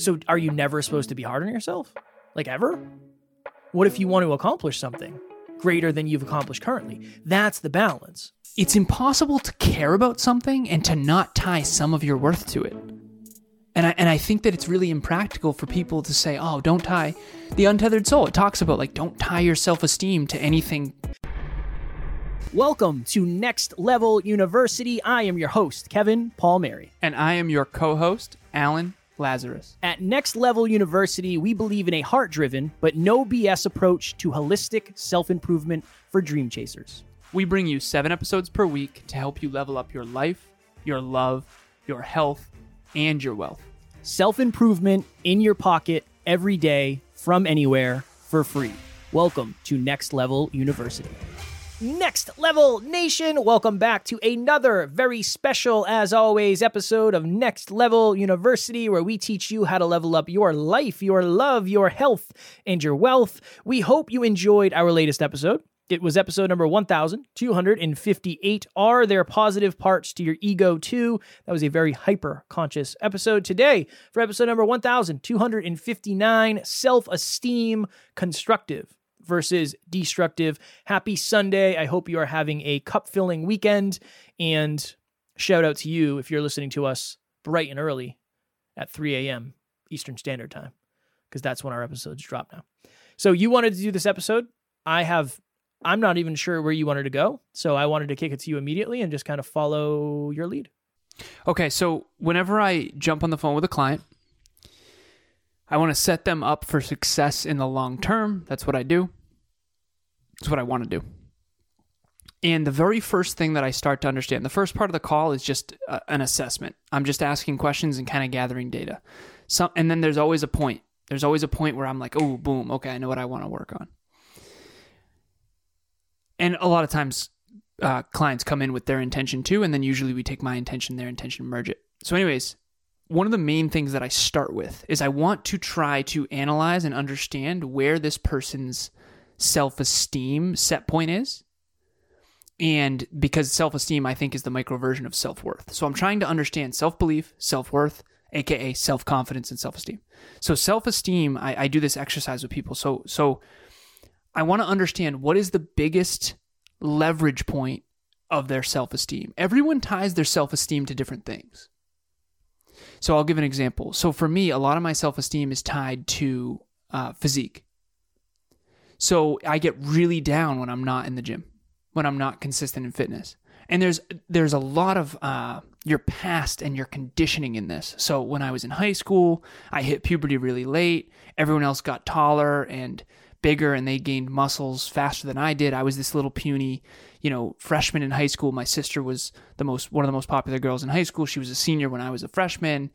So are you never supposed to be hard on yourself? Like ever? What if you want to accomplish something greater than you've accomplished currently? That's the balance. It's impossible to care about something and to not tie some of your worth to it. And I, and I think that it's really impractical for people to say, oh, don't tie the untethered soul. It talks about like, don't tie your self esteem to anything. Welcome to Next Level University. I am your host, Kevin Palmieri. And I am your co host, Alan Lazarus. At Next Level University, we believe in a heart driven, but no BS approach to holistic self improvement for dream chasers. We bring you seven episodes per week to help you level up your life, your love, your health, and your wealth. Self improvement in your pocket every day from anywhere for free. Welcome to Next Level University. Next Level Nation, welcome back to another very special, as always, episode of Next Level University, where we teach you how to level up your life, your love, your health, and your wealth. We hope you enjoyed our latest episode. It was episode number 1258. Are there positive parts to your ego too? That was a very hyper conscious episode. Today, for episode number 1259, self esteem constructive versus destructive. Happy Sunday. I hope you are having a cup filling weekend. And shout out to you if you're listening to us bright and early at 3 a.m. Eastern Standard Time, because that's when our episodes drop now. So you wanted to do this episode. I have, I'm not even sure where you wanted to go. So I wanted to kick it to you immediately and just kind of follow your lead. Okay. So whenever I jump on the phone with a client, I want to set them up for success in the long term. That's what I do. That's what I want to do. And the very first thing that I start to understand, the first part of the call is just uh, an assessment. I'm just asking questions and kind of gathering data. So, and then there's always a point. There's always a point where I'm like, oh, boom, okay, I know what I want to work on. And a lot of times, uh, clients come in with their intention too, and then usually we take my intention, their intention, merge it. So, anyways, one of the main things that I start with is I want to try to analyze and understand where this person's self esteem set point is. And because self esteem, I think, is the micro version of self worth. So I'm trying to understand self belief, self worth, aka self confidence and self esteem. So self esteem, I, I, do this exercise with people. So so I want to understand what is the biggest leverage point of their self esteem. Everyone ties their self esteem to different things. So I'll give an example. So for me, a lot of my self esteem is tied to uh, physique. So I get really down when I'm not in the gym, when I'm not consistent in fitness. And there's there's a lot of uh, your past and your conditioning in this. So when I was in high school, I hit puberty really late. Everyone else got taller and bigger, and they gained muscles faster than I did. I was this little puny, you know, freshman in high school. My sister was the most one of the most popular girls in high school. She was a senior when I was a freshman,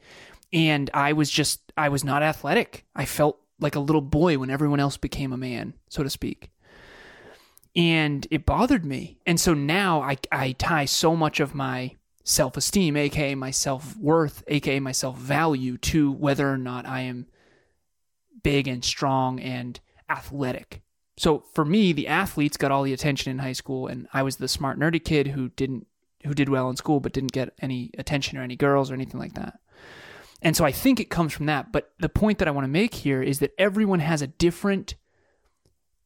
and I was just I was not athletic. I felt like a little boy when everyone else became a man, so to speak. And it bothered me. And so now I, I tie so much of my self esteem, aka my self worth, aka my self value, to whether or not I am big and strong and athletic. So for me, the athletes got all the attention in high school, and I was the smart, nerdy kid who didn't who did well in school but didn't get any attention or any girls or anything like that. And so I think it comes from that. But the point that I want to make here is that everyone has a different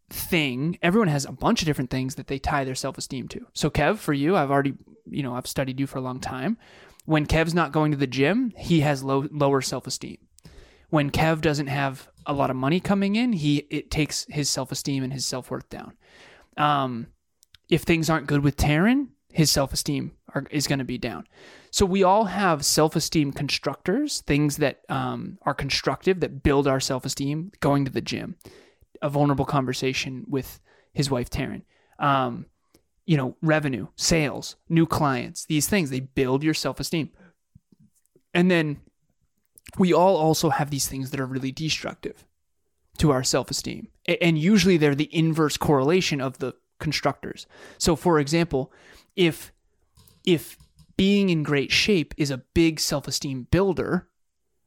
thing. Everyone has a bunch of different things that they tie their self esteem to. So, Kev, for you, I've already, you know, I've studied you for a long time. When Kev's not going to the gym, he has low, lower self esteem. When Kev doesn't have a lot of money coming in, he it takes his self esteem and his self worth down. Um, if things aren't good with Taryn, his self esteem is going to be down. So we all have self esteem constructors, things that um, are constructive that build our self esteem. Going to the gym, a vulnerable conversation with his wife Taryn, um, you know, revenue, sales, new clients, these things they build your self esteem. And then we all also have these things that are really destructive to our self esteem, and usually they're the inverse correlation of the constructors. So, for example, if if being in great shape is a big self-esteem builder,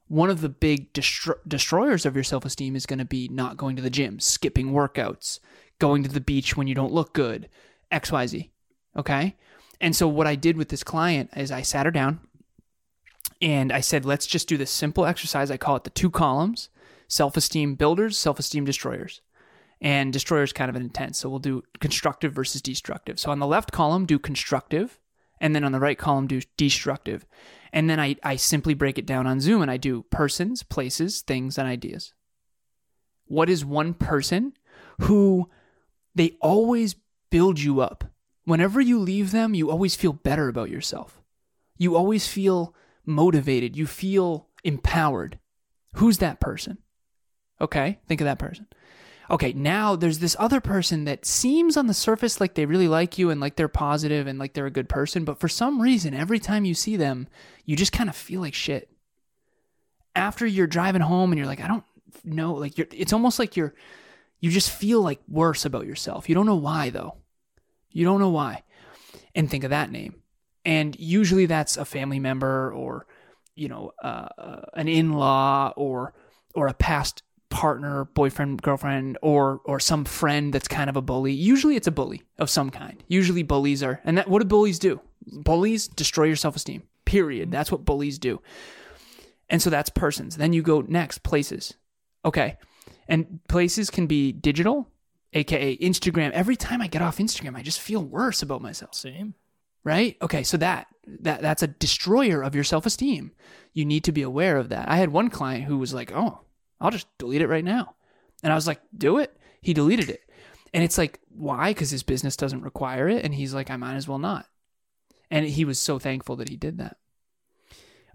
one of the big destro- destroyers of your self-esteem is going to be not going to the gym, skipping workouts, going to the beach when you don't look good, XYZ. Okay? And so what I did with this client is I sat her down And I said, let's just do this simple exercise. I call it the two columns self esteem builders, self esteem destroyers. And destroyer is kind of an intense. So we'll do constructive versus destructive. So on the left column, do constructive. And then on the right column, do destructive. And then I, I simply break it down on Zoom and I do persons, places, things, and ideas. What is one person who they always build you up? Whenever you leave them, you always feel better about yourself. You always feel motivated. You feel empowered. Who's that person? Okay, think of that person. Okay, now there's this other person that seems on the surface like they really like you and like they're positive and like they're a good person, but for some reason, every time you see them, you just kind of feel like shit. After you're driving home and you're like, I don't know, like you're, it's almost like you're, you just feel like worse about yourself. You don't know why though. You don't know why. And think of that name. And usually that's a family member or, you know, uh, uh an in-law or, or a past partner, boyfriend, girlfriend, or or some friend that's kind of a bully. Usually it's a bully of some kind. Usually bullies are and that what do bullies do? Bullies destroy your self-esteem. Period. That's what bullies do. And so that's persons. Then you go next, places. Okay. And places can be digital, aka Instagram. Every time I get off Instagram, I just feel worse about myself. Same. Right? Okay, so that that that's a destroyer of your self-esteem. You need to be aware of that. I had one client who was like, "Oh, I'll just delete it right now. And I was like, do it. He deleted it. And it's like, why? Because his business doesn't require it. And he's like, I might as well not. And he was so thankful that he did that.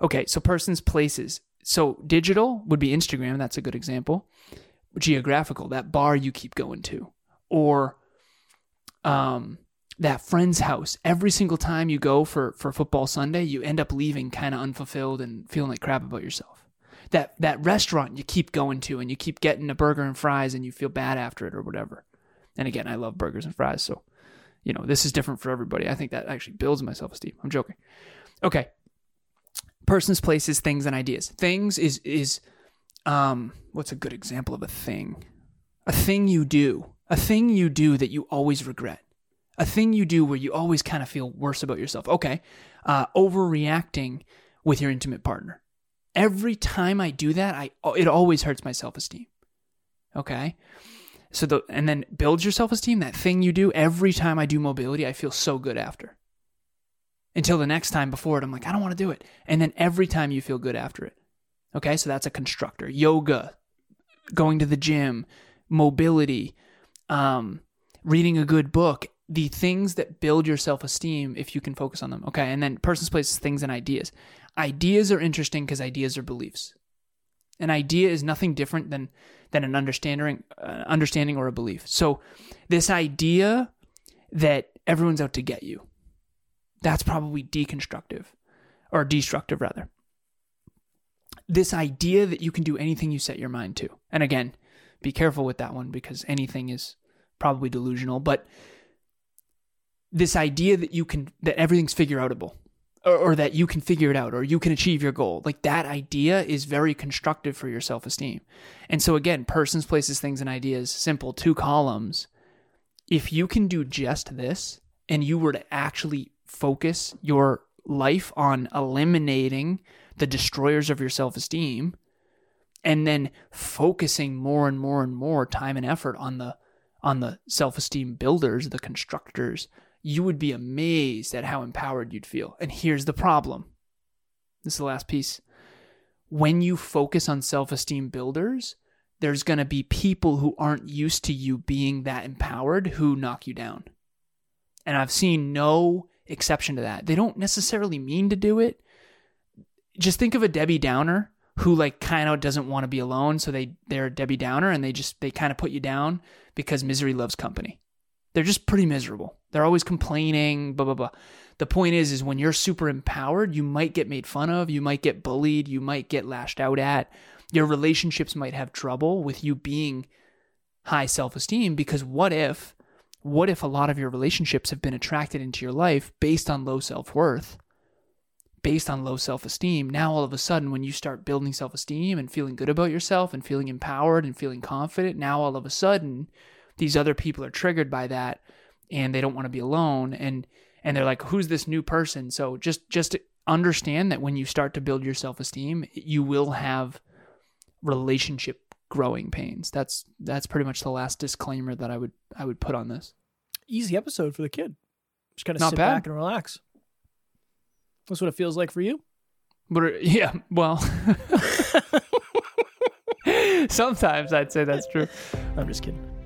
Okay, so persons, places. So digital would be Instagram. That's a good example. Geographical, that bar you keep going to. Or um, that friend's house. Every single time you go for, for football Sunday, you end up leaving kind of unfulfilled and feeling like crap about yourself that that restaurant you keep going to and you keep getting a burger and fries and you feel bad after it or whatever. And again, I love burgers and fries, so you know, this is different for everybody. I think that actually builds my self-esteem. I'm joking. Okay. Persons, places, things and ideas. Things is is um what's a good example of a thing? A thing you do. A thing you do that you always regret. A thing you do where you always kind of feel worse about yourself. Okay. Uh, overreacting with your intimate partner every time I do that, I it always hurts my self-esteem. Okay? So the and then build your self-esteem, that thing you do every time I do mobility, I feel so good after. Until the next time before it, I'm like, I don't want to do it. And then every time you feel good after it. Okay? So that's a constructor. Yoga, going to the gym, mobility, um, reading a good book, the things that build your self esteem if you can focus on them. Okay. And then persons, places, things, and ideas. Ideas are interesting because ideas are beliefs. An idea is nothing different than than an understanding, uh, understanding or a belief. So, this idea that everyone's out to get you, that's probably deconstructive or destructive rather. This idea that you can do anything you set your mind to. And again, be careful with that one because anything is probably delusional, but this idea that you can that everything's figure outable or, or, that you can figure it out or you can achieve your goal. Like that idea is very constructive for your self-esteem. And so again persons places things and ideas simple two columns. If you can do just this and you were to actually focus your life on eliminating the destroyers of your self-esteem and then focusing more and more and more time and effort on the on the self-esteem builders the constructors you would be amazed at how empowered you'd feel. And here's the problem this is the last piece. When you focus on self esteem builders, there's going to be people who aren't used to you being that empowered who knock you down. And I've seen no exception to that. They don't necessarily mean to do it. Just think of a Debbie Downer who like kind of doesn't want to be alone, so they they're a Debbie Downer and they just they kind of put you down because misery loves company. They're just pretty miserable. They're always complaining, blah, blah, blah. The point is, is when you're super empowered, you might get made fun of, you might get bullied, you might get lashed out at. Your relationships might have trouble with you being high self-esteem because what if what if a lot of your relationships have been attracted into your life based on low self-worth? Based on low self esteem, now all of a sudden, when you start building self esteem and feeling good about yourself and feeling empowered and feeling confident, now all of a sudden, these other people are triggered by that and they don't want to be alone and and they're like who's this new person so just just understand that when you start to build your self esteem, you will have relationship growing pains. That's that's pretty much the last disclaimer that I would I would put on this. Easy episode for the kid. Just kind of Not sit bad. back and relax. That's what it feels like for you. But yeah, well, sometimes I'd say that's true. I'm just kidding.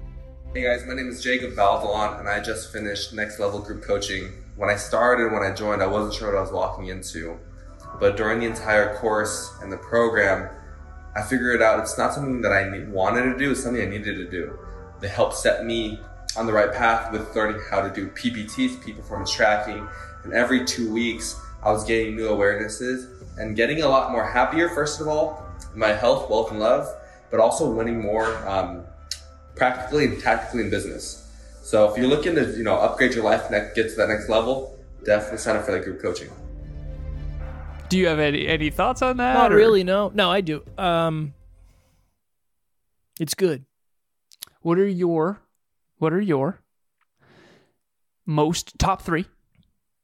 Hey guys, my name is Jacob Valdelon, and I just finished next level group coaching. When I started, when I joined, I wasn't sure what I was walking into. But during the entire course and the program, I figured out it's not something that I wanted to do, it's something I needed to do. They helped set me on the right path with learning how to do PPTs, peak performance tracking. And every two weeks, I was gaining new awarenesses and getting a lot more happier, first of all, my health, wealth, and love, but also winning more um, practically and tactically in business. So if you're looking to, you know, upgrade your life and get to that next level, definitely sign up for that group coaching. Do you have any any thoughts on that? Not or- really, no. No, I do. Um it's good. What are your what are your most top three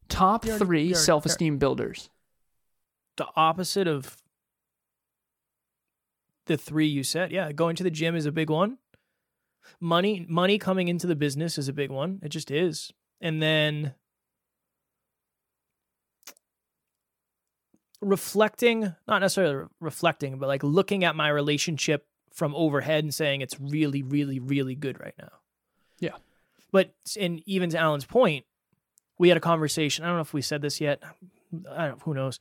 top You already- three you already- self esteem builders? The opposite of the three you said. Yeah, going to the gym is a big one. Money money coming into the business is a big one. It just is. And then reflecting, not necessarily re- reflecting, but like looking at my relationship from overhead and saying it's really, really, really good right now. Yeah. But and even to Alan's point, we had a conversation. I don't know if we said this yet. I don't. Who knows?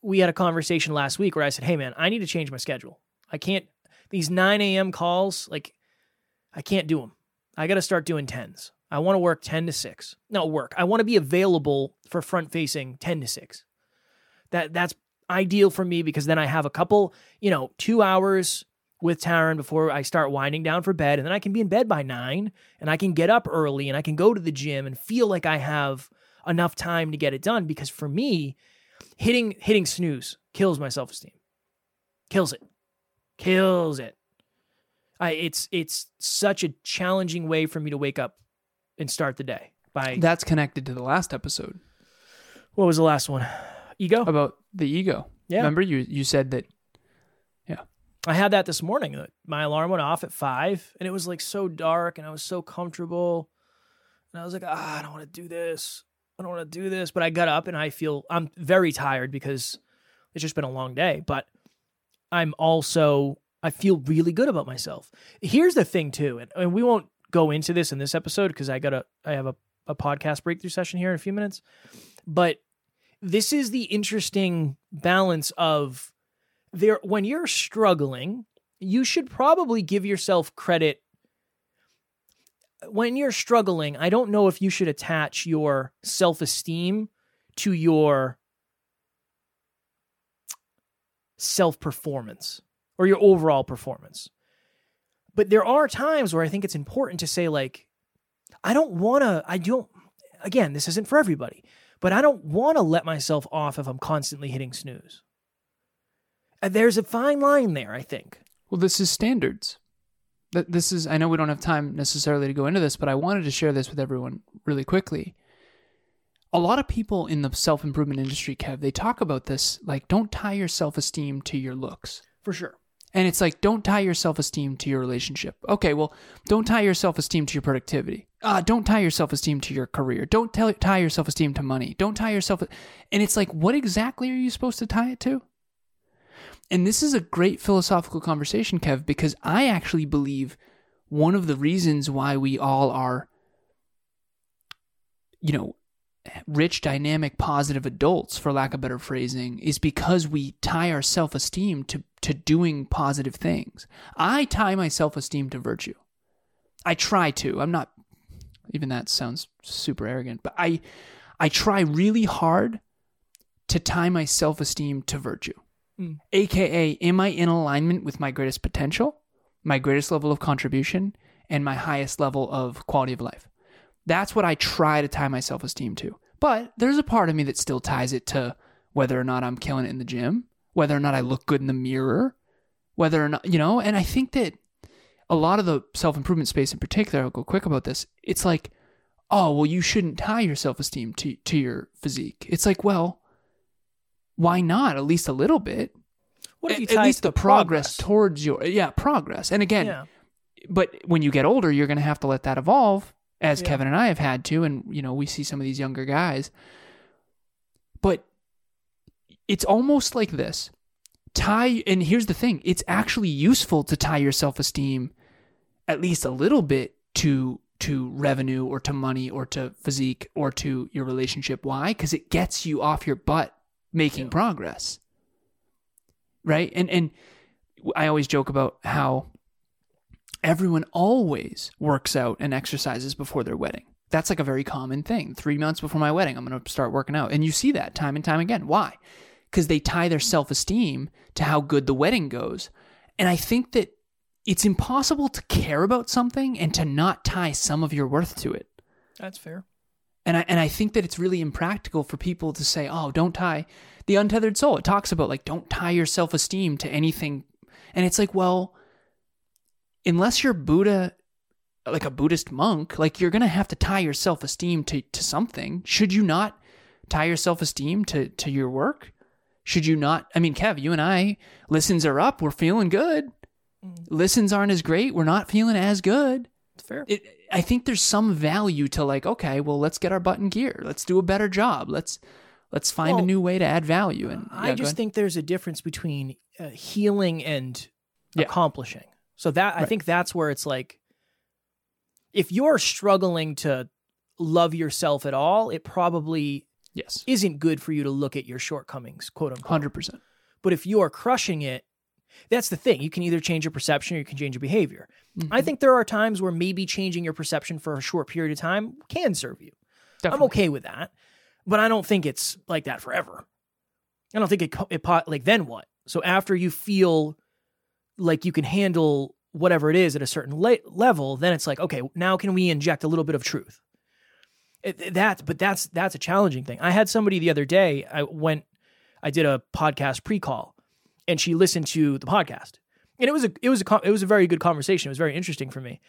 We had a conversation last week where I said, "Hey, man, I need to change my schedule. I can't these 9 a.m. calls. Like, I can't do them. I got to start doing tens. I want to work 10 to 6. No work. I want to be available for front facing 10 to 6. That that's ideal for me because then I have a couple, you know, two hours with Taryn before I start winding down for bed, and then I can be in bed by nine, and I can get up early, and I can go to the gym and feel like I have enough time to get it done. Because for me, hitting hitting snooze kills my self esteem, kills it, kills it. I it's it's such a challenging way for me to wake up and start the day. By That's connected to the last episode what was the last one? Ego. about the ego. Yeah. Remember you you said that Yeah, I had that this morning. My alarm went off at five, and it was like so dark, and I was so comfortable, and I was like, ah, I don't want to do this. I don't want to do this. But I got up, and I feel I'm very tired because it's just been a long day. But I'm also I feel really good about myself. Here's the thing too, and, and we won't go into this in this episode because I got a I have a, a podcast breakthrough session here in a few minutes. But this is the interesting balance of there when you're struggling, you should probably give yourself credit when you're struggling, I don't know if you should attach your self-esteem to your self-performance or your overall performance. But there are times where I think it's important to say like I don't want to I don't again, this isn't for everybody, but I don't want to let myself off if I'm constantly hitting snooze. And there's a fine line there, I think. well this is standards. That this is I know we don't have time necessarily to go into this, but I wanted to share this with everyone really quickly. A lot of people in the self-improvement industry, Kev, they talk about this like don't tie your self-esteem to your looks. For sure. And it's like, don't tie your self esteem to your relationship. Okay, well, don't tie your self esteem to your productivity. Uh, don't tie your self esteem to your career. Don't tell, tie your self esteem to money. Don't tie yourself. And it's like, what exactly are you supposed to tie it to? And this is a great philosophical conversation, Kev, because I actually believe one of the reasons why we all are, you know, rich, dynamic, positive adults, for lack of better phrasing, is because we tie our self esteem to, to doing positive things. I tie my self esteem to virtue. I try to. I'm not, even that sounds super arrogant, but I, I try really hard to tie my self esteem to virtue. Mm. AKA, am I in alignment with my greatest potential, my greatest level of contribution, and my highest level of quality of life? That's what I try to tie my self esteem to. But there's a part of me that still ties it to whether or not I'm killing it in the gym, whether or not I look good in the mirror, whether or not, you know, and I think that a lot of the self improvement space in particular, I'll go quick about this. It's like, oh, well, you shouldn't tie your self esteem to, to your physique. It's like, well, why not? At least a little bit. What if you at, tie at least the progress, towards your yeah progress. And again, Yeah. but when you get older, you're going to have to let that evolve, as Yeah. Kevin and I have had to, and you know we see some of these younger guys. But it's almost like this tie, and here's the thing: it's actually useful to tie your self esteem at least a little bit to to revenue or to money or to physique or to your relationship. Why? Because it gets you off your butt making Yeah. progress. Right? And and I always joke about how everyone always works out and exercises before their wedding. That's like a very common thing. Three months before my wedding, I'm going to start working out. And you see that time and time again. Why? Because they tie their self esteem to how good the wedding goes. And I think that it's impossible to care about something and to not tie some of your worth to it. That's fair. And I and I think that it's really impractical for people to say, "Oh, don't tie the untethered soul." It talks about like don't tie your self-esteem to anything. And it's like, well, unless you're Buddha like a Buddhist monk, like you're going to have to tie your self-esteem to to something. Should you not tie your self-esteem to to your work? Should you not? I mean, Kev, you and I listens are up, we're feeling good. Listens aren't as great, we're not feeling as good It's fair. it, I think there's some value to like, okay, well, let's get our butt in gear. Let's do a better job. Let's let's find Well, a new way to add value. And I yeah, go just think there's a difference between uh, healing and Yeah. accomplishing. So that I think that's where it's like, if you're struggling to love yourself at all, it probably yes, isn't good for you to look at your shortcomings, quote unquote. hundred percent. But if you are crushing it, that's the thing. You can either change your perception or you can change your behavior. Mm-hmm. I think there are times where maybe changing your perception for a short period of time can serve you. I'm okay with that, but I don't think it's like that forever. I don't think it, it like then what? So after you feel like you can handle whatever it is at a certain le- level, then it's like okay, now can we inject a little bit of truth? It, that, but that's that's a challenging thing. I had somebody the other day. I went, I did a podcast pre-call, and she listened to the podcast, and it was a it was a it was a very good conversation. It was very interesting for me.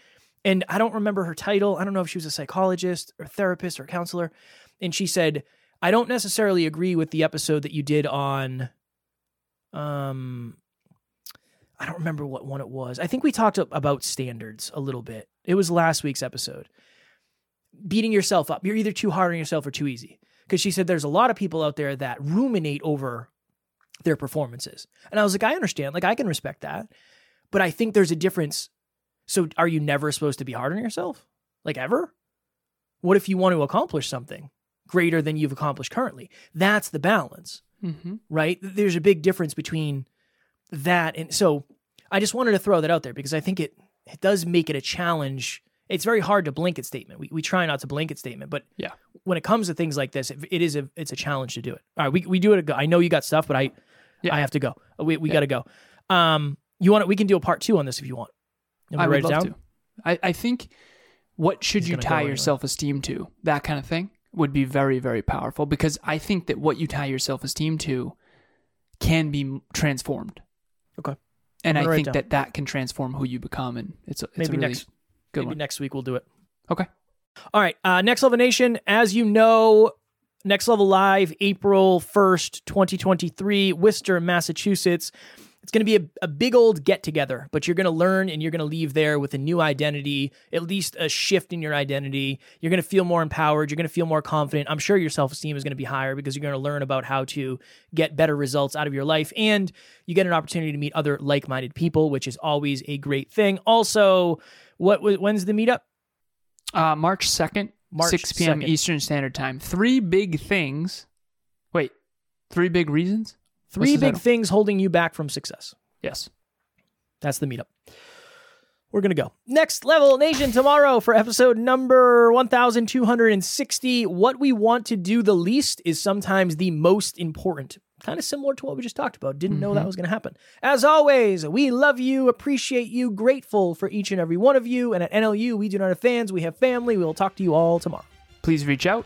And I don't remember her title. I don't know if she was a psychologist or therapist or counselor. And she said, I don't necessarily agree with the episode that you did on um I don't remember what one it was. I think we talked about standards a little bit. It was last week's episode. Beating yourself up. You're either too hard on yourself or too easy. Because she said there's a lot of people out there that ruminate over their performances. And I was like, I understand. Like, I can respect that. But I think there's a difference. So, are you never supposed to be hard on yourself? Like, ever? What if you want to accomplish something greater than you've accomplished currently? That's the balance Mm-hmm. right? There's a big difference between that and so I just wanted to throw that out there because I think it it does make it a challenge. It's very hard to blanket statement. We we try not to blanket statement, but Yeah. when it comes to things like this, it, it is a it's a challenge to do it. All right, we we do it. I know you got stuff, but I Yeah. I have to go. We we Yeah. got to go. Um, you want to we can do a part two on this if you want. You want I would love it to. I, I think what should He's you tie your anyway. self esteem to? That kind of thing would be very, very powerful because I think that what you tie your self esteem to can be transformed. Okay. And I think that that can transform who you become. And it's a, it's Maybe a really next good maybe one. next week we'll do it. Okay. All right. Uh, Next Level Nation, as you know, Next Level Live, April 1st, 2023, Worcester, Massachusetts. It's going to be a, a big old get together, but you're going to learn and you're going to leave there with a new identity, at least a shift in your identity. You're going to feel more empowered. You're going to feel more confident. I'm sure your self esteem is going to be higher because you're going to learn about how to get better results out of your life. And you get an opportunity to meet other like minded people, which is always a great thing. Also, what when's the meetup? Uh, March 2nd, March 6 p.m. 2nd. Eastern Standard Time. Three big things. Wait, three big reasons? Three big things holding you back from success. Yes. That's the meetup. We're going to go. Next Level Nation tomorrow for episode number 1260. What we want to do the least is sometimes the most important. Kind of similar to what we just talked about. Didn't know that mm-hmm. was going to happen. As always, we love you, appreciate you, grateful for each and every one of you. And at NLU, we do not have fans, we have family. We will talk to you all tomorrow. Please reach out.